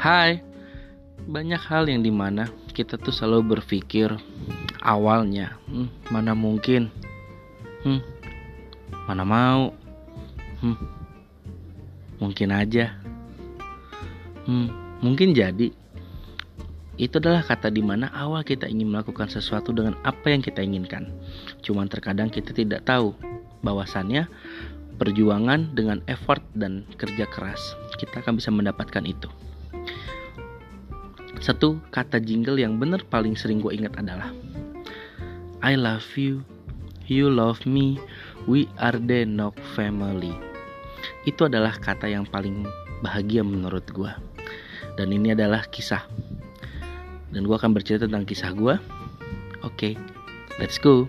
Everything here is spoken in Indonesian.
Hai, banyak hal yang di mana kita tuh selalu berpikir awalnya, hmm, mana mungkin, hmm, mana mau, hmm, mungkin aja, hmm, mungkin jadi. Itu adalah kata di mana awal kita ingin melakukan sesuatu dengan apa yang kita inginkan. Cuman terkadang kita tidak tahu bahwasannya perjuangan dengan effort dan kerja keras kita akan bisa mendapatkan itu. Satu kata jingle yang benar paling sering gue ingat adalah I love you, you love me, we are the Nok family. Itu adalah kata yang paling bahagia menurut gue. Dan ini adalah kisah dan gue akan bercerita tentang kisah gue. Oke, okay, let's go.